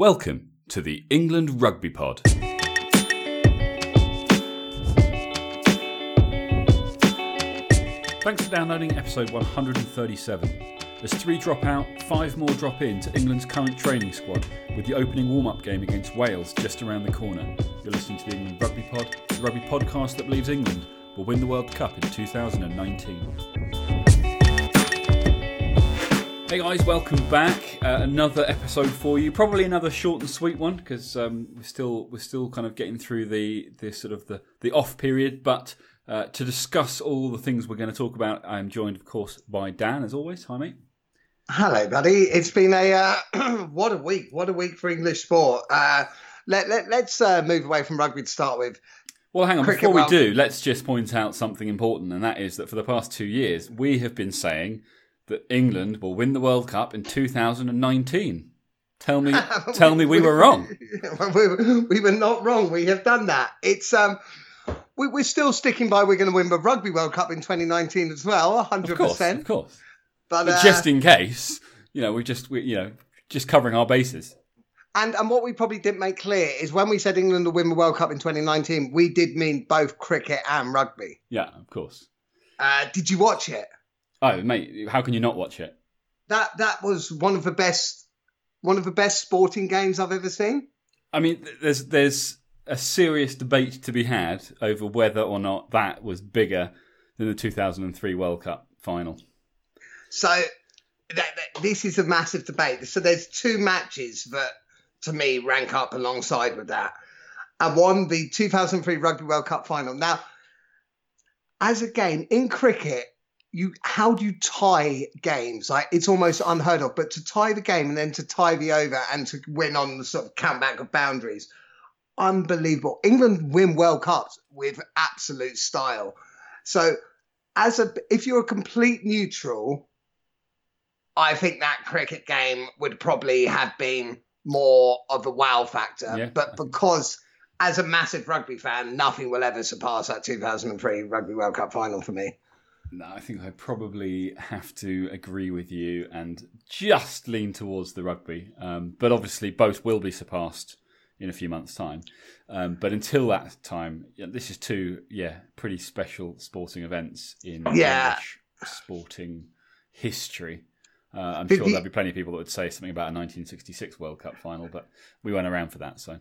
Welcome to the England Rugby Pod. Thanks for downloading episode 137. There's three drop out, five more drop in to England's current training squad, with the opening warm up game against Wales just around the corner. You're listening to the England Rugby Pod, the rugby podcast that believes England will win the World Cup in 2019. Hey guys, welcome back. Uh, another episode for you. Probably another short and sweet one because um, we're still we're still kind of getting through the the sort of the the off period. But uh, to discuss all the things we're going to talk about, I am joined, of course, by Dan as always. Hi, mate. Hello, buddy. It's been a uh, what a week! What a week for English sport. Uh, let, let us uh, move away from rugby to start with. Well, hang on. Cricket, Before we do, let's just point out something important, and that is that for the past two years, we have been saying that England will win the World Cup in 2019. Tell me, tell me, we were wrong. we, we were not wrong. We have done that. It's um, we, are still sticking by. We're going to win the Rugby World Cup in 2019 as well. 100. percent Of course, but, but uh, just in case, you know, we're just we, you know just covering our bases. And and what we probably didn't make clear is when we said England will win the World Cup in 2019, we did mean both cricket and rugby. Yeah, of course. Uh, did you watch it? Oh, mate, how can you not watch it? That that was one of the best one of the best sporting games I've ever seen. I mean, there's there's a serious debate to be had over whether or not that was bigger than the 2003 World Cup final. So that, that, this is a massive debate. So there's two matches that to me rank up alongside with that. And one, the 2003 Rugby World Cup final. Now, as a game in cricket, you how do you tie games? Like it's almost unheard of. But to tie the game and then to tie the over and to win on the sort of countback of boundaries, unbelievable. England win World Cups with absolute style. So as a if you're a complete neutral, I think that cricket game would probably have been more of a wow factor. Yeah. But because as a massive rugby fan, nothing will ever surpass that 2003 Rugby World Cup final for me. No, I think I probably have to agree with you and just lean towards the rugby. Um, but obviously, both will be surpassed in a few months' time. Um, but until that time, yeah, this is two, yeah, pretty special sporting events in yeah. English sporting history. Uh, I'm sure there'll be plenty of people that would say something about a 1966 World Cup final, but we weren't around for that. So,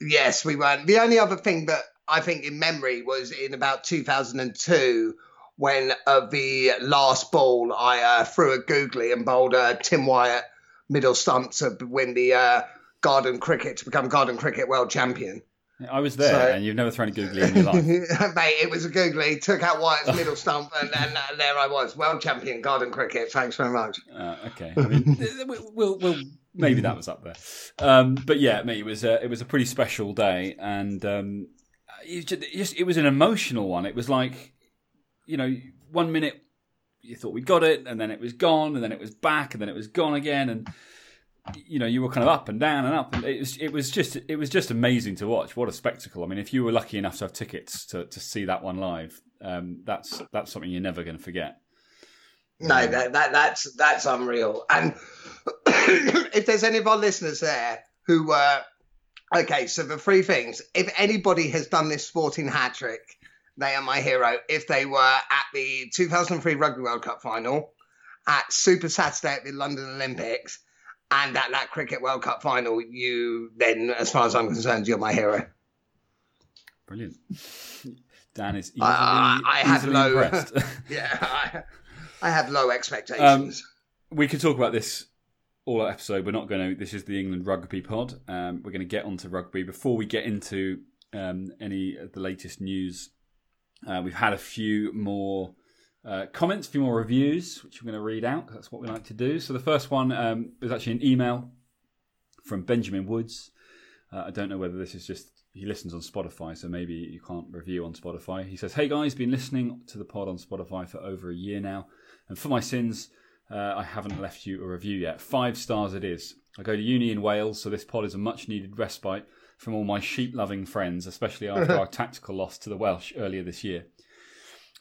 yes, we weren't. The only other thing that I think in memory was in about 2002 when uh, the last ball I uh, threw a googly and bowled uh, Tim Wyatt middle stump to win the uh, Garden Cricket to become Garden Cricket World Champion. I was there, so, and you've never thrown a googly in your life, mate. It was a googly. Took out Wyatt's middle stump, and, and, and, there I was, world champion Garden Cricket. Thanks very much. Uh, okay, I mean, we'll, we'll maybe that was up there, um, but yeah, mate, it was a, it was a pretty special day, and um, it, just, it was an emotional one. It was like you know, one minute you thought we got it, and then it was gone, and then it was back, and then it was gone again, and you know you were kind of up and down and up, and it was it was just it was just amazing to watch. What a spectacle! I mean, if you were lucky enough to have tickets to, to see that one live, um, that's that's something you're never going to forget. No, that, that that's that's unreal. And if there's any of our listeners there who uh okay, so the three things. If anybody has done this sporting hat trick, they are my hero. If they were at the 2003 Rugby World Cup final, at Super Saturday at the London Olympics, and at that Cricket World Cup final, you then, as far as I'm concerned, you're my hero. Brilliant. Dan is easily, uh, I have low, yeah, I, I, have low expectations. Um, we could talk about this all episode. We're not going to. This is the England Rugby Pod. Um, we're going to get onto rugby before we get into um, any of the latest news uh, we've had a few more uh, comments, a few more reviews, which I'm going to read out that's what we like to do. So the first one um, was actually an email from Benjamin Woods. Uh, I don't know whether this is just he listens on Spotify, so maybe you can't review on Spotify. He says, "Hey guys, been listening to the pod on Spotify for over a year now, and for my sins, uh, I haven't left you a review yet. Five stars it is. I go to uni in Wales, so this pod is a much needed respite from all my sheep loving friends, especially after our tactical loss to the Welsh earlier this year.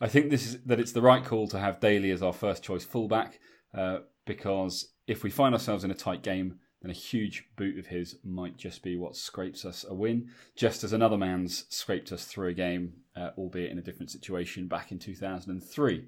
I think this is that it's the right call to have Daly as our first choice fullback uh, because if we find ourselves in a tight game, then a huge boot of his might just be what scrapes us a win, just as another man's scraped us through a game, uh, albeit in a different situation, back in 2003.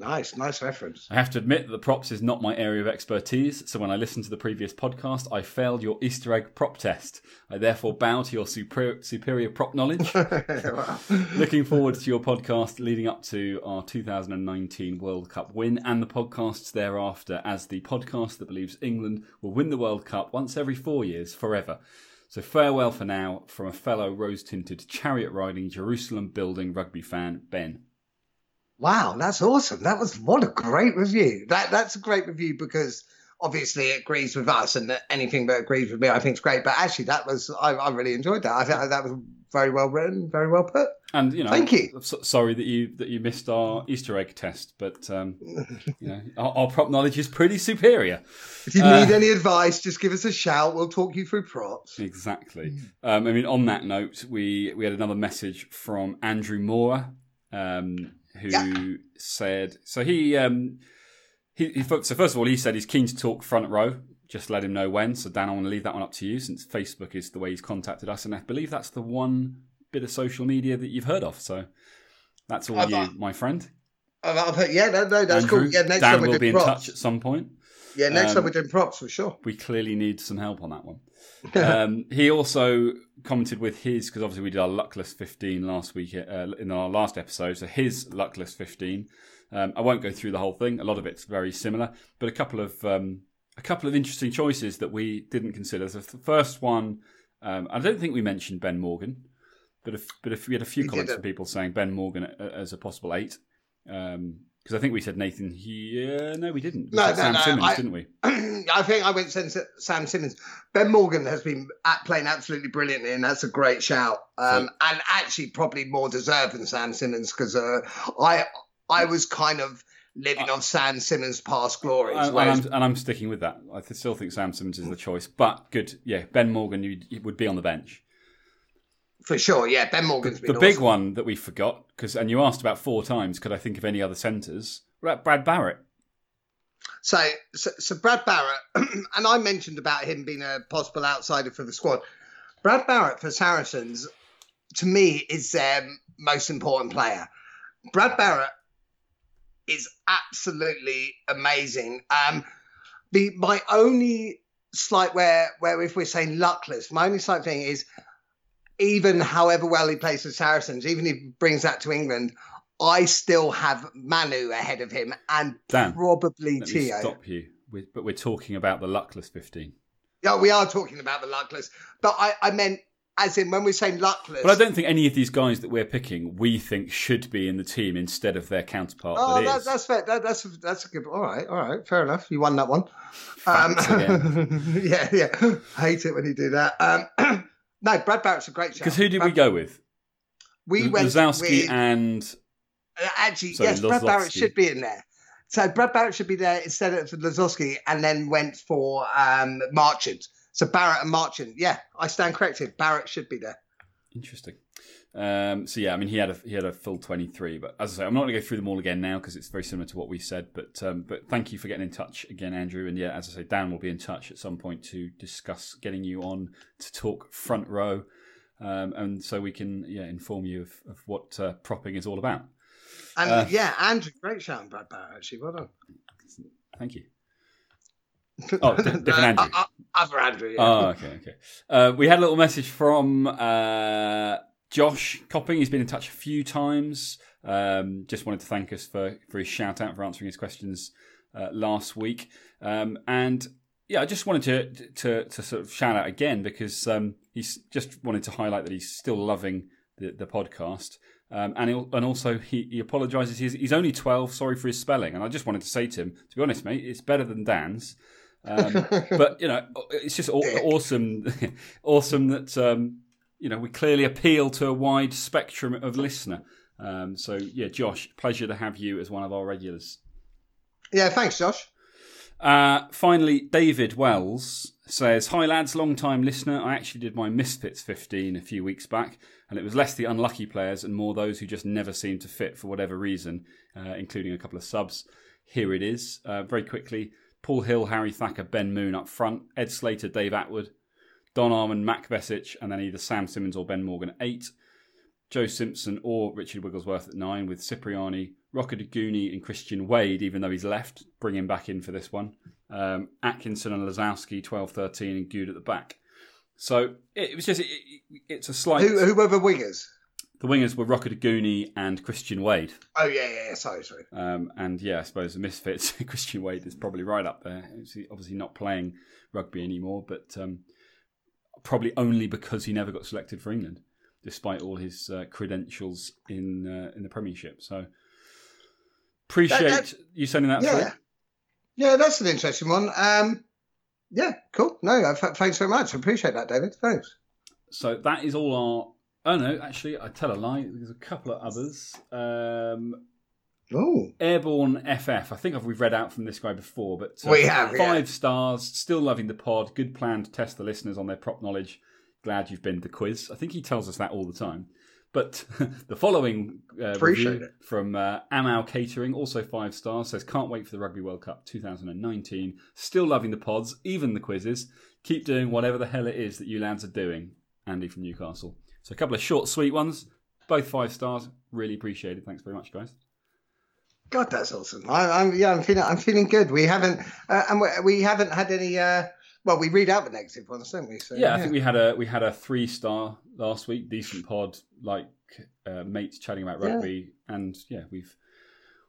Nice, nice reference. I have to admit that the props is not my area of expertise, so when I listened to the previous podcast, I failed your Easter egg prop test. I therefore bow to your superior, superior prop knowledge. Looking forward to your podcast leading up to our 2019 World Cup win and the podcasts thereafter, as the podcast that believes England will win the World Cup once every four years forever. So farewell for now from a fellow rose tinted chariot riding Jerusalem building rugby fan, Ben. Wow, that's awesome. That was what a great review. That that's a great review because obviously it agrees with us, and anything that agrees with me, I think is great. But actually, that was I, I really enjoyed that. I think that was very well written, very well put. And you know, thank you. Sorry that you that you missed our Easter egg test, but um, you know, our, our prop knowledge is pretty superior. If you Uh, need any advice, just give us a shout. We'll talk you through props. Exactly. Um, I mean, on that note, we we had another message from Andrew Moore, um, who Yeah. said so he um, he, he so first of all he said he's keen to talk front row. Just let him know when. So Dan, I want to leave that one up to you since Facebook is the way he's contacted us, and I believe that's the one bit of social media that you've heard of. So that's all I've- you, my friend. I'll put, yeah, no, no, that's Andrew, cool. Yeah, next Dan time will be in touch at some point. Yeah, next Um, time we're doing props for sure. we clearly need some help on that one. um, he also commented with his because obviously we did our luckless 15 last week uh, in our last episode. So his luckless 15. Um, I won't go through the whole thing. A lot of it's very similar, but a couple of um, a couple of interesting choices that we didn't consider. So the first one, um, I don't think we mentioned Ben Morgan, but if but if we had a few We comments didn't. from people saying Ben Morgan as a possible eight. Because I think we said Nathan. Yeah, no, we didn't. We No, said no, Sam no, Simmons, I- didn't we? I think I went Sam, Sam Simmonds. Ben Morgan has been at, playing absolutely brilliantly, and that's a great shout. Um, and actually, probably more deserved than Sam Simmonds because uh, I I was kind of living on Sam Simmonds' past glories. And, and I'm, and I'm sticking with that. I still think Sam Simmonds is the choice, but good. Yeah, Ben Morgan you, you would be on the bench. for sure, yeah, Ben Morgan's been The big awesome. one that we forgot, because and you asked about four times. Could I think of any other centres? Brad Barritt. So, so, so Brad Barritt, and I mentioned about him being a possible outsider for the squad. Brad Barritt for Saracens, to me, is their most important player. Brad Barritt is absolutely amazing. Um, the my only slight where where if we're saying luckless, my only slight thing is even however well he plays for Saracens, even if he brings that to England, I still have Manu ahead of him and Dan, probably Te'o. stop you. We, but we're talking about the luckless 15. Yeah, we are talking about the luckless, but I, I meant as in when we're saying luckless. But I don't think any of these guys that we're picking we think should be in the team instead of their counterpart Oh, that that's fair. That, that's that's a good. All right, all right, fair enough. You won that one. Um, yeah, yeah. Hate it when you do that. Um, no, Brad Barritt's a great shout. Because who did we go with? We went Lozowski with and uh, actually Sorry, yes. Brad Barritt should be in there. So Brad Barritt should be there instead of Lozowski, and then went for um, Marchant. So Barritt and Marchant. Yeah, I stand corrected. Barritt should be there. Interesting. Um, so yeah, I mean, he had a he had a full twenty three, but as I say, I'm not going to go through them all again now because it's very similar to what we said. But um, but thank you for getting in touch again, Andrew. And yeah, as I say, Dan will be in touch at some point to discuss getting you on to talk front row, um, and so we can yeah inform you of, of what uh, propping is all about. And Uh, yeah, Andrew, great shout, Brad Barritt. Actually, well done. Thank you. Oh, di- different Andrew. Uh, uh, other Andrew. Yeah. Oh, okay, okay. Uh, we had a little message from uh, Josh Copping. He's been in touch a few times. Um, just wanted to thank us for, for his shout out for answering his questions uh, last week. Um, and yeah, I just wanted to, to to sort of shout out again because um, he's just wanted to highlight that he's still loving the, the podcast. Um, and he'll, and also he, he apologises. He's, he's only twelve. Sorry for his spelling. And I just wanted to say to him, to be honest, mate, it's better than Dan's. Um, but you know, it's just aw- awesome, awesome that um, you know we clearly appeal to a wide spectrum of listener. Um, so yeah, Josh, pleasure to have you as one of our regulars. yeah, thanks, Josh. Uh, finally, David Wells says, Hi lads, long time listener. I actually did my Misfits 15 a few weeks back, and it was less the unlucky players and more those who just never seemed to fit for whatever reason, uh, including a couple of subs. Here it is. Uh, very quickly, Paul Hill, Harry Thacker, Ben Moon up front, Ed Slater, Dave Attwood, Don Armand, Matt Kvesic, and then either Sam Simmonds or Ben Morgan at eight. Joe Simpson or Richard Wigglesworth at nine, with Cipriani, Rokoduguni, and Christian Wade, even though he's left, bring him back in for this one. Um, Atkinson and Lozowski, 12 13, and Goode at the back. So it, was just, it, it, it's a slight. Who, who were the wingers? The wingers were Rokoduguni and Christian Wade. Oh, yeah, yeah, yeah. sorry, sorry. Um, and yeah, I suppose the misfits, Christian Wade is probably right up there. He's obviously not playing rugby anymore, but um, probably only because he never got selected for England despite all his uh, credentials in uh, in the Premiership. So appreciate that, that, you sending that yeah. through. Yeah, that's an interesting one. Um, yeah, cool. No, thanks very much. I appreciate that, David. Thanks. So that is all our. Oh no, actually, I tell a lie. There's a couple of others. Um, Oh. Airborne FF. I think I've, we've read out from this guy before, but uh, we have five yeah. stars. Still loving the pod. Good plan to test the listeners on their prop knowledge glad you've been to the quiz. I think he tells us that all the time. But the following uh, review it. from uh, Amal Catering, also five stars, says, Can't wait for the Rugby World Cup 2019. Still loving the pods, even the quizzes. Keep doing whatever the hell it is that you lads are doing. Andy from Newcastle. So a couple of short, sweet ones, both five stars. Really appreciated. Thanks very much, guys. God, that's awesome. I, am yeah, I'm feeling, I'm feeling good. We haven't, uh, and we, we, haven't had any uh, well, we read out the negative ones, don't we? So, yeah, yeah, I think we had a we had a three star last week, decent pod, like uh, mates chatting about rugby, yeah. and yeah, we've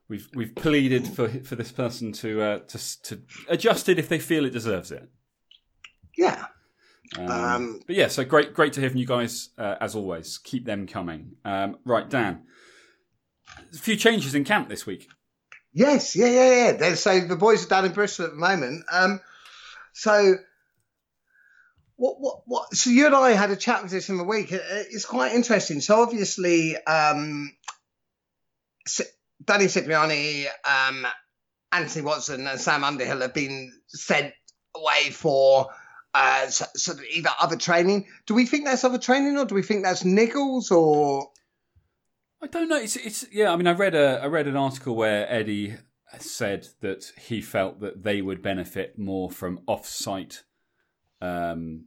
we've we've pleaded for for this person to uh, to to adjust it if they feel it deserves it. Yeah. Um, um, but yeah, so great, great to hear from you guys uh, as always. Keep them coming. Um, right, Dan. A few changes in camp this week. Yes, yeah, yeah, yeah. So the boys are down in Bristol at the moment. Um, so what, what, what? So you and I had a chat with this in the week. It's quite interesting. So obviously, um, Danny Cipriani, um, Anthony Watson, and Sam Underhill have been sent away for uh, sort of either other training. Do we think that's other training, or do we think that's niggles, or? I don't know. It's, it's yeah. I mean, I read a I read an article where Eddie said that he felt that they would benefit more from off-site um,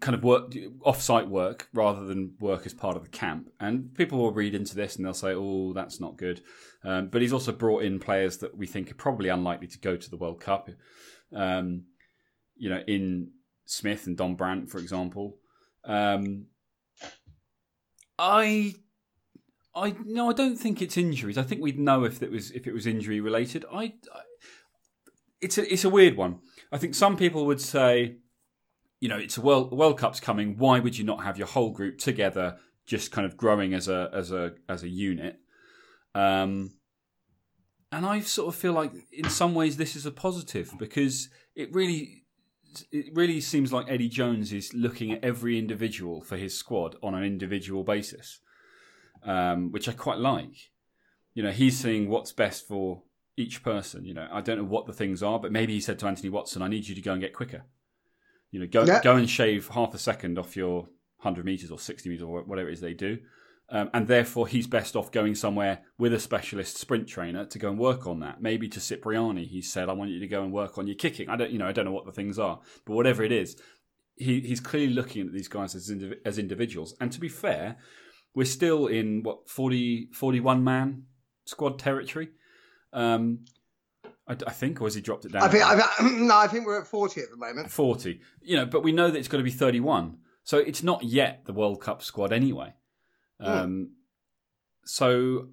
kind of work off-site work rather than work as part of the camp and people will read into this and they'll say oh that's not good um, but he's also brought in players that we think are probably unlikely to go to the world cup um, you know in smith and Don Armand for example um, i I no, I don't think it's injuries. I think we'd know if it was if it was injury related. I, I, it's a it's a weird one. I think some people would say, you know, it's a world World Cup's coming. Why would you not have your whole group together, just kind of growing as a as a as a unit? Um, and I sort of feel like in some ways this is a positive because it really it really seems like Eddie Jones is looking at every individual for his squad on an individual basis um, which I quite like. You know, he's seeing what's best for each person. You know, I don't know what the things are, but maybe he said to Anthony Watson, "I need you to go and get quicker. You know, go yeah. go and shave half a second off your hundred meters or sixty meters or whatever it is they do." Um, and therefore, he's best off going somewhere with a specialist sprint trainer to go and work on that. Maybe to Cipriani, he said, "I want you to go and work on your kicking." I don't, you know, I don't know what the things are, but whatever it is, he, he's clearly looking at these guys as indiv- as individuals. And to be fair, we're still in what 40, 41 man squad territory. Um, I, I, think, or has he dropped it down? I think, I, no, I think we're at forty at the moment. Forty, you know, but we know that it's got to be thirty-one, so it's not yet the World Cup squad anyway. Hmm. Um, mm. So,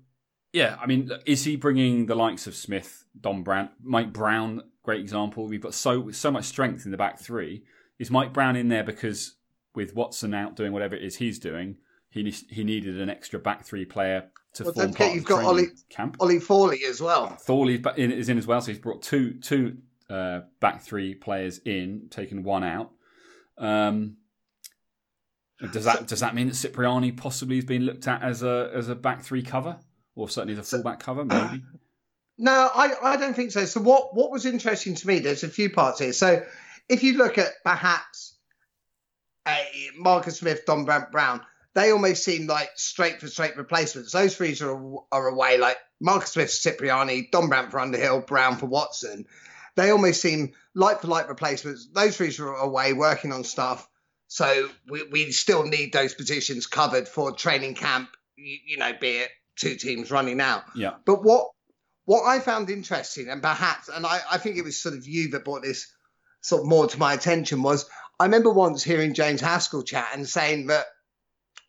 yeah, I mean, is he bringing the likes of Smith, Don Armand, Mike Brown? Great example. We've got so so much strength in the back three. Is Mike Brown in there because with Watson out doing whatever it is he's doing, he he needed an extra back three player to well, form part you've got Ollie, camp. Ollie Thorley as well. Thorley is in as well, so he's brought two two uh, back three players in, taken one out. Um, does that so, does that mean that Cipriani possibly has been looked at as a as a back three cover, or certainly as a so, fullback cover, maybe? No, I, I don't think so. So what what was interesting to me? There's a few parts here. So if you look at perhaps a Marcus Smith, Don Armand, they almost seem like straight for straight replacements. Those three are, are away, like Marcus Smith, Cipriani, Don Armand for Underhill, Brown for Watson. they almost seem like for like replacements. Those three are away working on stuff. So we, we still need those positions covered for training camp, you, you know, be it two teams running out. Yeah. But what what I found interesting, and perhaps, and I, I think it was sort of you that brought this sort of more to my attention, was I remember once hearing James Haskell chat and saying that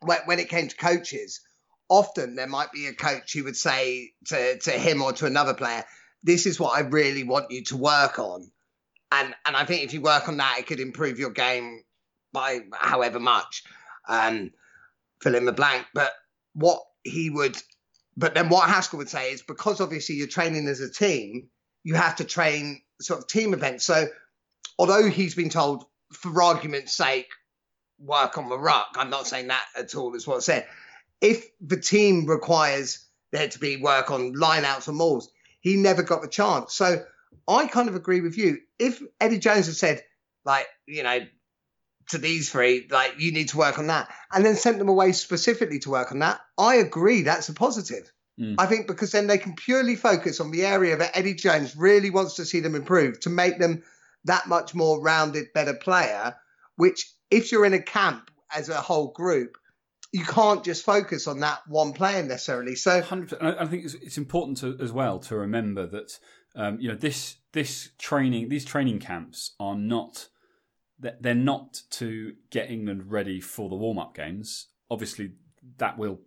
when, it came to coaches, often there might be a coach who would say to, to him or to another player, This is what I really want you to work on. And and I think if you work on that, it could improve your game by however much. Um, fill in the blank. But what he would, but then what Haskell would say is because obviously you're training as a team, you have to train sort of team events. So although he's been told, for argument's sake, work on the ruck, I'm not saying that at all, is what I said. If the team requires there to be work on lineouts and mauls, he never got the chance. So I kind of agree with you. If Eddie Jones had said, like, you know, to these three, like you need to work on that, and then sent them away specifically to work on that. I agree, that's a positive. Mm. I think because then they can purely focus on the area that Eddie Jones really wants to see them improve to make them that much more rounded, better player. Which, if you're in a camp as a whole group, you can't just focus on that one player necessarily. So, 100%. I think it's, it's important to, as well to remember that um, you know this this training these training camps are not they're not to get England ready for the warm up games. Obviously, that will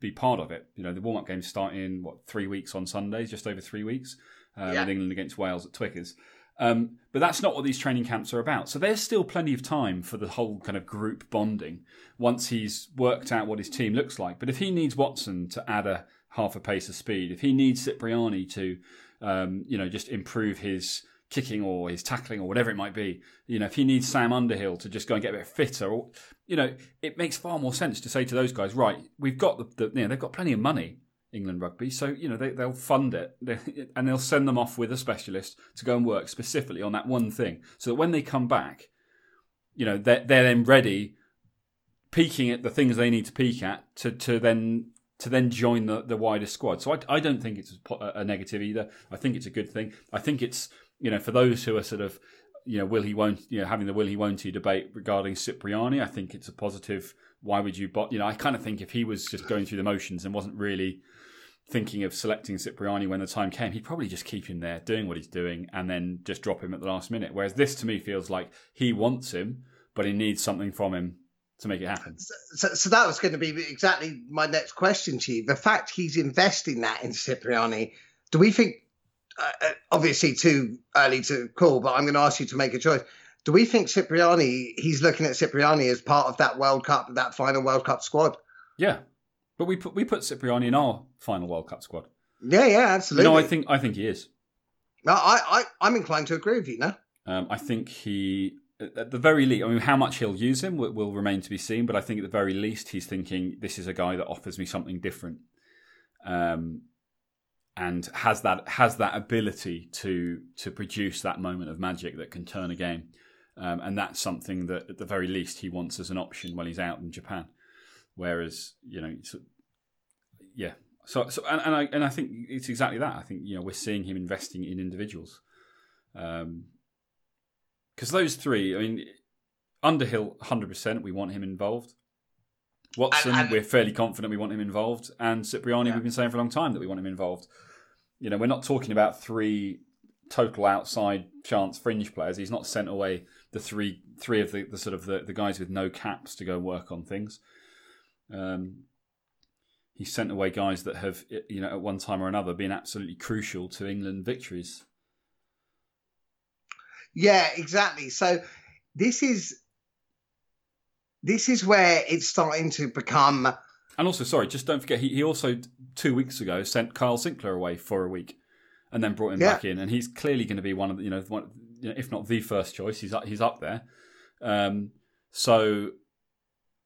be part of it. You know, the warm up games start in what three weeks on Sundays, just over three weeks, uh, Yeah. with England against Wales at Twickers. Um, but that's not what these training camps are about. So there's still plenty of time for the whole kind of group bonding once he's worked out what his team looks like. But if he needs Watson to add a half a pace of speed, if he needs Cipriani to, um, you know, just improve his kicking or his tackling or whatever it might be, you know, if he needs Sam Underhill to just go and get a bit fitter, or you know, it makes far more sense to say to those guys, right, we've got the, the you know, they've got plenty of money. England rugby, so you know they, they'll fund it and they'll send them off with a specialist to go and work specifically on that one thing, so that when they come back, you know they're, they're then ready, peaking at the things they need to peak at to, to then to then join the, the wider squad. So I, I don't think it's a, a negative either. I think it's a good thing. I think it's you know for those who are sort of you know will he won't you know having the will he won't he debate regarding Cipriani, I think it's a positive. Why would you? But you know I kind of think if he was just going through the motions and wasn't really thinking of selecting Cipriani when the time came, he'd probably just keep him there doing what he's doing and then just drop him at the last minute. Whereas this to me feels like he wants him, but he needs something from him to make it happen. so, so that was going to be exactly my next question to you. The fact he's investing that in Cipriani, do we think, uh, uh, obviously too early to call, but I'm going to ask you to make a choice. Do we think Cipriani, he's looking at Cipriani as part of that World Cup, that final World Cup squad? Yeah, but we put we put Cipriani in our final World Cup squad. Yeah, yeah, You absolutely. know, I think I think he is. No, I, I, I'm inclined to agree with you. No, Um, I think he, at the very least, I mean, how much he'll use him will, will remain to be seen. But I think at the very least, he's thinking this is a guy that offers me something different, um, and has that has that ability to to produce that moment of magic that can turn a game. Um, and that's something that, at the very least, he wants as an option when he's out in Japan. Whereas, you know, so, yeah. So, so and, and I and I think it's exactly that. I think you know we're seeing him investing in individuals. Um, because those three, I mean, Underhill, hundred percent, we want him involved. Watson, And- and- we're fairly confident we want him involved, and Cipriani, Yeah. we've been saying for a long time that we want him involved. You know, we're not talking about three total outside chance fringe players. He's not sent away the three three of the, the sort of the, the guys with no caps to go work on things. Um, he sent away guys that have, you know, at one time or another, been absolutely crucial to England victories. Yeah, exactly. So this is this is where it's starting to become And also, sorry, just don't forget, he, he also two weeks ago sent Kyle Sinckler away for a week, and then brought him Yeah. back in, and he's clearly going to be one of the, you know, one, you know, if not the first choice, he's up, he's up there. Um, so,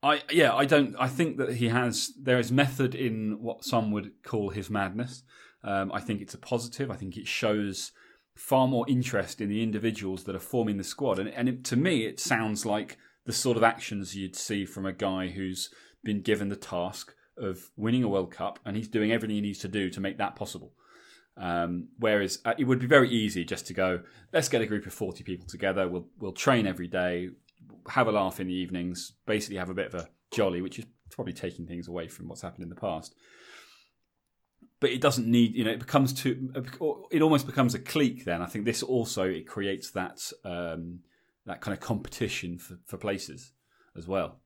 I yeah, I don't, I think that he has there is method in what some would call his madness. Um, I think it's a positive. I think it shows far more interest in the individuals that are forming the squad, and and it, to me, it sounds like the sort of actions you'd see from a guy who's been given the task of winning a World Cup, and he's doing everything he needs to do to make that possible. Um, whereas uh, it would be very easy just to go, let's get a group of 40 people together. We'll, we'll train every day, have a laugh in the evenings, basically have a bit of a jolly, which is probably taking things away from what's happened in the past. But it doesn't need, you know, it becomes too, it almost becomes a clique then. I think this also, it creates that, um, that kind of competition for, for places as well.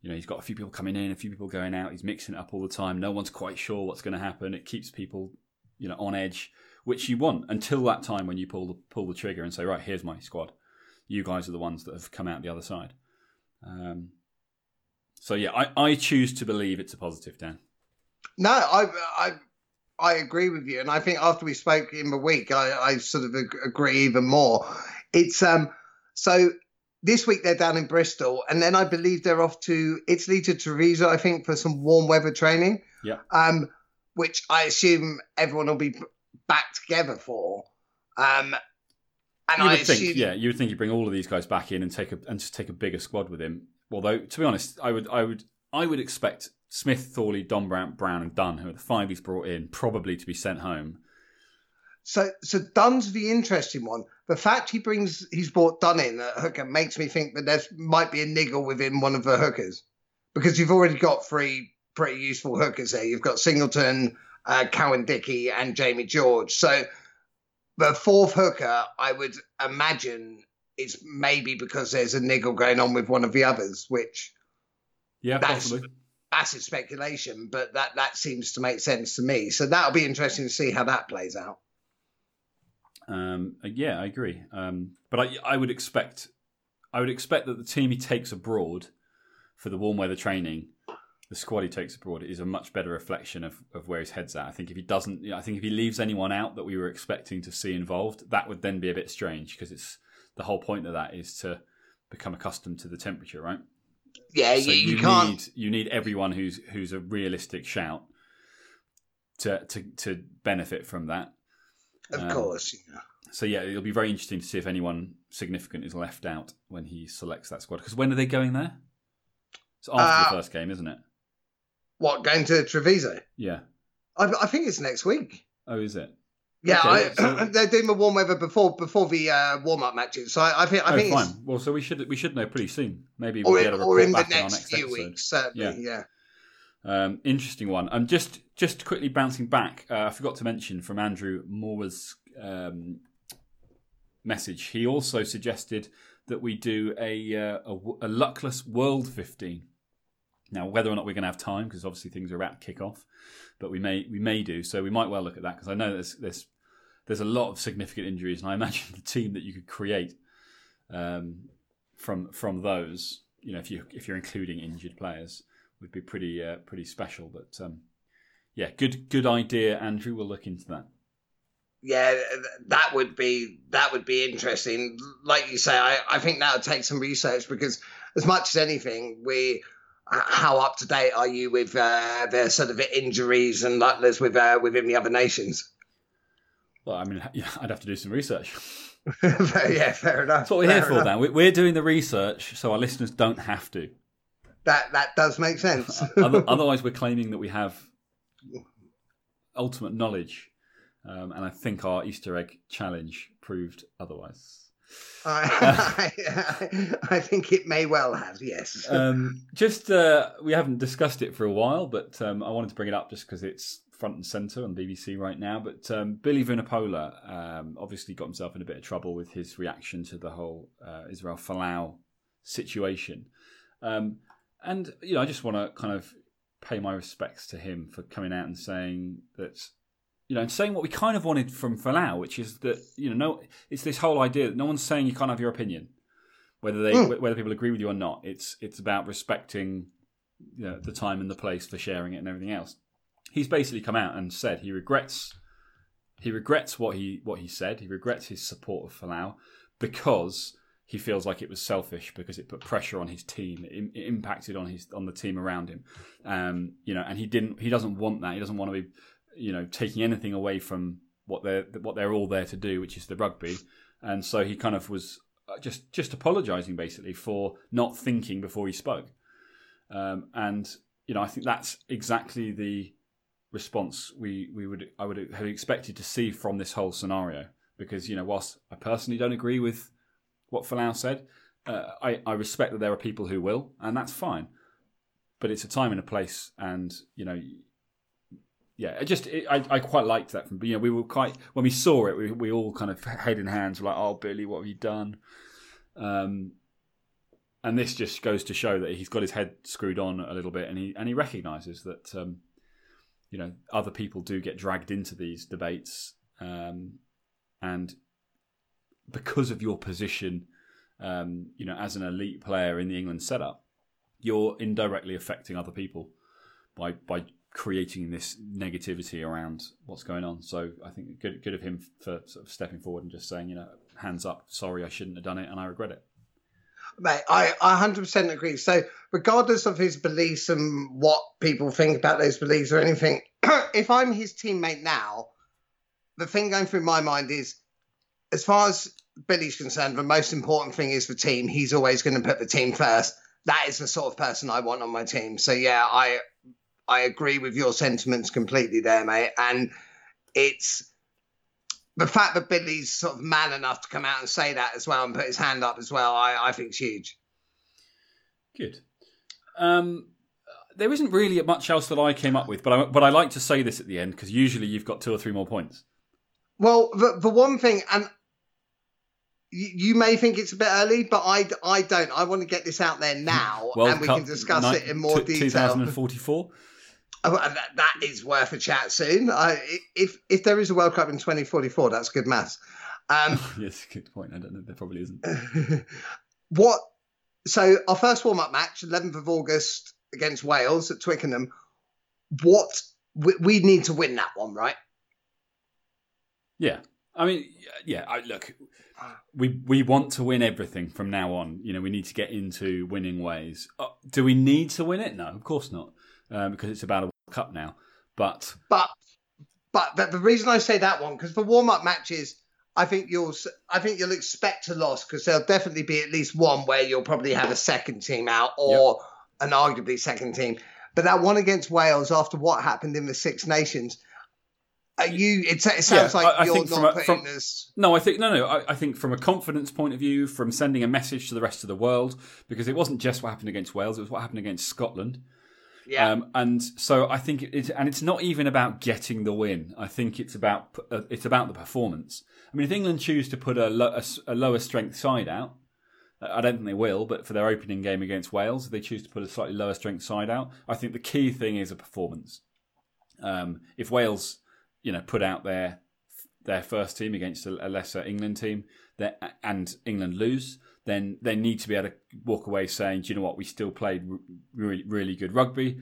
You know, he's got a few people coming in, a few people going out. He's mixing it up all the time. No one's quite sure what's going to happen. It keeps people, you know, on edge, which you want until that time when you pull the pull the trigger and say, right, here's my squad. You guys are the ones that have come out the other side. Um, so yeah, I, I choose to believe it's a positive, Dan. No, I I I agree with you, and I think after we spoke in the week, I, I sort of agree even more. It's um so this week they're down in Bristol, and then I believe they're off to Italy to Treviso, I think, for some warm weather training. Yeah. Um, which I assume everyone will be back together for. Um, and you would I think, assume... yeah, you would think you bring all of these guys back in and take a and just take a bigger squad with him. Although, to be honest, I would, I would, I would expect Smith, Thorley, Don Armand, Brown, and Dunn, who are the five he's brought in, probably to be sent home. So, so Dunn's the interesting one the fact he brings he's brought Dunn in at hooker makes me think that there might be a niggle within one of the hookers because you've already got three pretty useful hookers there. You've got Singleton, uh, Cowan-Dickie, and Jamie George. So the fourth hooker, I would imagine, is maybe because there's a niggle going on with one of the others, which yeah, that's, possibly. That's speculation, but that that seems to make sense to me. So that'll be interesting to see how that plays out. Um, uh, yeah, I agree. Um, but I, I would expect, I would expect that the team he takes abroad for the warm weather training, the squad he takes abroad, is a much better reflection of, of where his head's at. I think if he doesn't, you know, I think if he leaves anyone out that we were expecting to see involved, that would then be a bit strange because it's the whole point of that is to become accustomed to the temperature, right? Yeah, so you, you, can't. Need, you need everyone who's who's a realistic shout to to to benefit from that. Of um, course, yeah. So yeah, it'll be very interesting to see if anyone significant is left out when he selects that squad. Because when are they going there? It's after uh, the first game, isn't it? What going to Treviso? Yeah, I, I think it's next week. Oh, is it? Yeah, okay, I, so... they're doing the warm weather before before the uh, warm up matches. So I, I think I oh, think fine. Well, so we should we should know pretty soon. Maybe we'll or, get a report or in back the next, next few episode. weeks. Certainly, yeah. yeah. Um, interesting one. I'm um, just just quickly bouncing back. Uh, I forgot to mention from Andrew Moore's um, message. He also suggested that we do a, uh, a, a luckless World 15. Now, whether or not we're going to have time, because obviously things are about to kick off, but we may we may do. So we might well look at that because I know there's there's there's a lot of significant injuries, and I imagine the team that you could create um, from from those, you know, if you if you're including injured players, would be pretty uh, pretty special. But um, yeah, good good idea, Andrew. We'll look into that yeah, that would be that would be interesting. Like you say, I, I think that would take some research because as much as anything, we how up to date are you with uh, the sort of injuries and luckless with uh, within the other nations? Well, I mean, I'd have to do some research. yeah, fair enough. That's what we're fair here for, Dan. We're doing the research so our listeners don't have to. That that does make sense. Otherwise, we're claiming that we have ultimate knowledge um, and I think our Easter egg challenge proved otherwise. I, I, I, think it may well have, yes. um, just uh, we haven't discussed it for a while, but um, I wanted to bring it up just because it's front and centre on BBC right now. But um, Billy Vunipola um, obviously got himself in a bit of trouble with his reaction to the whole uh, Israel Folau situation, um, and you know I just want to kind of pay my respects to him for coming out and saying that you know, and saying what we kind of wanted from Folau, which is that you know, no, it's this whole idea that no one's saying you can't have your opinion, whether they mm. whether people agree with you or not. It's it's about respecting you know, the time and the place for sharing it and everything else. He's basically come out and said he regrets he regrets what he what he said. He regrets his support of Folau because he feels like it was selfish because it put pressure on his team. It, it impacted on his on the team around him. Um, you know, and he didn't. He doesn't want that. He doesn't want to be you know taking anything away from what they're what they're all there to do, which is the rugby. And so he kind of was uh, just just apologising basically for not thinking before he spoke. Um, and you know, I think that's exactly the response we we would I would have expected to see from this whole scenario because you know whilst I personally don't agree with what Folau said, uh, I I respect that there are people who will, and that's fine. But it's a time and a place, and you know. Yeah, it just it, I I quite liked that from you know we were quite when we saw it we we all kind of head in hands were like oh Billy what have you done, um, and this just goes to show that he's got his head screwed on a little bit and he and he recognizes that um, you know other people do get dragged into these debates um, and because of your position um, you know as an elite player in the England setup you're indirectly affecting other people by by creating this negativity around what's going on so I think good good of him for sort of stepping forward and just saying you know hands up sorry I shouldn't have done it and I regret it Mate, I, I 100% agree. So, regardless of his beliefs and what people think about those beliefs or anything, if I'm his teammate now, the thing going through my mind is, as far as Billy's concerned, the most important thing is the team. He's always going to put the team first. That is the sort of person I want on my team. So yeah, I I agree with your sentiments completely there, mate. And it's the fact that Billy's sort of man enough to come out and say that as well and put his hand up as well, I, I think is huge. Good. Um, there isn't really much else that I came up with, but I, but I like to say this at the end because usually you've got two or three more points. Well, the, the one thing, and you, you may think it's a bit early, but I, I don't. I want to get this out there now, and we can discuss ni- it in more t- detail. 2044. Oh, that, that is worth a chat soon. I, if if there is a World Cup in 2044, that's good maths. Um, yes, good point. I don't know. There probably isn't. what? So our first warm up match, 11th of August against Wales at Twickenham. What we, we need to win that one, right? Yeah, I mean, yeah. I, look, we we want to win everything from now on. You know, we need to get into winning ways. Uh, do we need to win it? No, of course not um, because it's about a World Cup now. But but but, but the reason I say that one because for warm up matches, I think you'll I think you'll expect a loss because there'll definitely be at least one where you'll probably have a second team out or yep. an arguably second team. But that one against Wales after what happened in the Six Nations. Are you? It, it sounds yeah, like I, I you're not a, putting this. No, I think no, no. I, I, think from a confidence point of view, from sending a message to the rest of the world, because it wasn't just what happened against Wales; it was what happened against Scotland. Yeah. Um, and so I think it's and it's not even about getting the win. I think it's about uh, it's about the performance. I mean, if England choose to put a, lo- a, a, lower strength side out, I don't think they will. But for their opening game against Wales, if they choose to put a slightly lower strength side out, I think the key thing is a performance. Um, if Wales, you know, put out their their first team against a, a lesser England team, and England lose, then they need to be able to walk away saying, Do you know what, we still played really, really good rugby.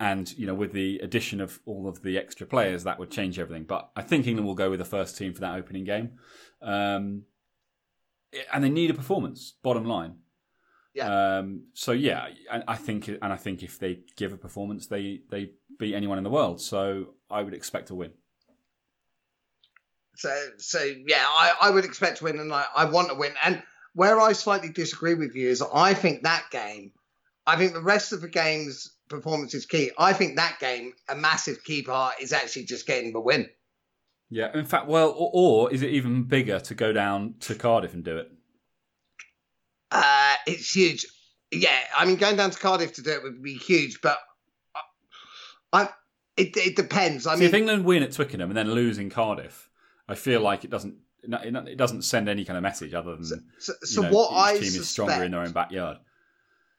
And, you know, with the addition of all of the extra players, that would change everything. But I think England will go with the first team for that opening game. Um, and they need a performance, bottom line. Yeah. Um, so yeah, and I think, and I think if they give a performance, they they beat anyone in the world. So I would expect to win. So so yeah, I, I would expect to win, and I, I want to win. And where I slightly disagree with you is I think that game, I think the rest of the game's performance is key. I think that game, a massive key part is actually just getting the win. Yeah, in fact, well, or, or is it even bigger to go down to Cardiff and do it? Uh, it's huge. Yeah, I mean, going down to Cardiff to do it would be huge, but I, I it, it depends. I See, mean, if England win at Twickenham and then lose in Cardiff, I feel like it doesn't it doesn't send any kind of message other than so, so, so know, what I team suspect, is stronger in their own backyard.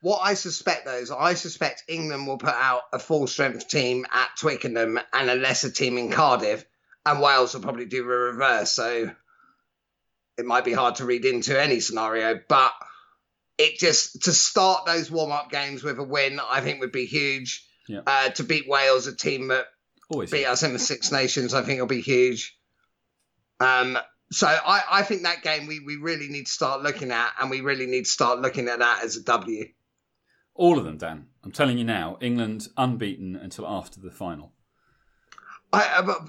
What I suspect though is I suspect England will put out a full strength team at Twickenham and a lesser team in Cardiff, and Wales will probably do the reverse. So it might be hard to read into any scenario, but it just to start those warm up games with a win, I think would be huge. Yeah. Uh, to beat Wales, a team that Always beat us in the Six Nations, I think it'll be huge. Um, so I, I think that game we, we really need to start looking at, and we really need to start looking at that as a W. All of them, Dan. I'm telling you now, England unbeaten until after the final. I, uh,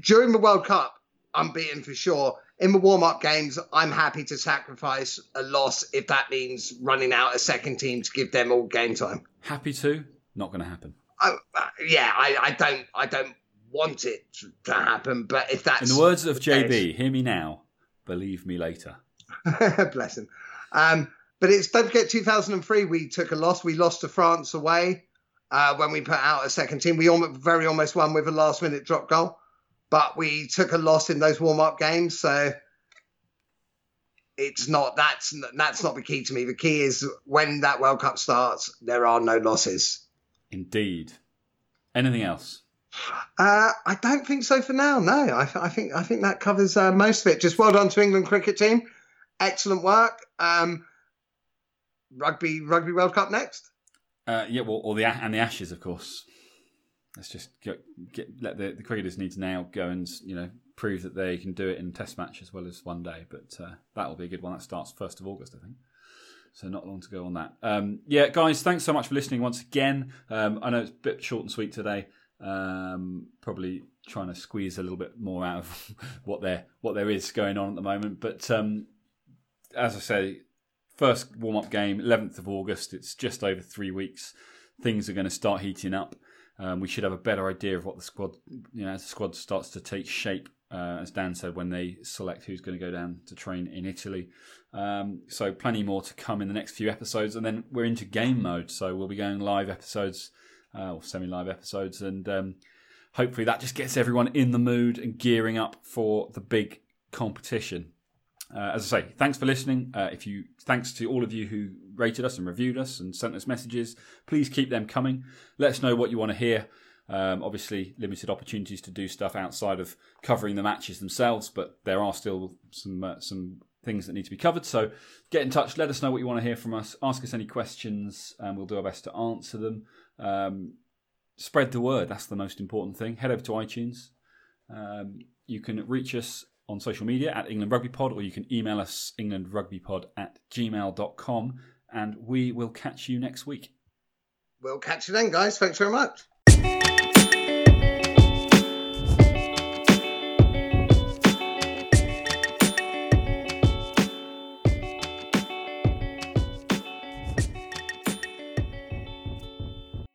during the World Cup, unbeaten for sure. In the warm up games, I'm happy to sacrifice a loss if that means running out a second team to give them all game time. Happy to? Not going to happen. I, uh, yeah, I, I don't, I don't want it to happen. But if that's in the words of JB, hear me now, believe me later. Bless him. Um, but it's don't forget 2003 we took a loss. We lost to France away uh, when we put out a second team. We almost, very almost won with a last minute drop goal, but we took a loss in those warm up games. So it's not that's that's not the key to me. The key is when that World Cup starts, there are no losses. Indeed. Anything else? Uh, I don't think so for now. No, I, I think I think that covers uh, most of it. Just well done to England cricket team, excellent work. Um, rugby Rugby World Cup next. Uh, yeah, well, or the and the Ashes, of course. Let's just get, get let the, the cricketers need to now go and you know prove that they can do it in Test match as well as one day. But uh, that will be a good one. That starts first of August, I think. So not long to go on that. Um, yeah, guys, thanks so much for listening once again. Um, I know it's a bit short and sweet today. Um, probably trying to squeeze a little bit more out of what there what there is going on at the moment. But um, as I say, first warm up game, 11th of August. It's just over three weeks. Things are going to start heating up. Um, we should have a better idea of what the squad, you know, as the squad starts to take shape. Uh, as Dan said, when they select who's going to go down to train in Italy. Um, so plenty more to come in the next few episodes, and then we're into game mode. So we'll be going live episodes uh, or semi-live episodes, and um, hopefully that just gets everyone in the mood and gearing up for the big competition. Uh, as I say, thanks for listening. Uh, if you, thanks to all of you who rated us and reviewed us and sent us messages. Please keep them coming. Let us know what you want to hear. Um, obviously, limited opportunities to do stuff outside of covering the matches themselves, but there are still some uh, some things that need to be covered. So get in touch. Let us know what you want to hear from us. Ask us any questions, and we'll do our best to answer them. Um, spread the word. That's the most important thing. Head over to iTunes. Um, you can reach us on social media at England Rugby Pod, or you can email us englandrugbypod at gmail.com, and we will catch you next week. We'll catch you then, guys. Thanks very much.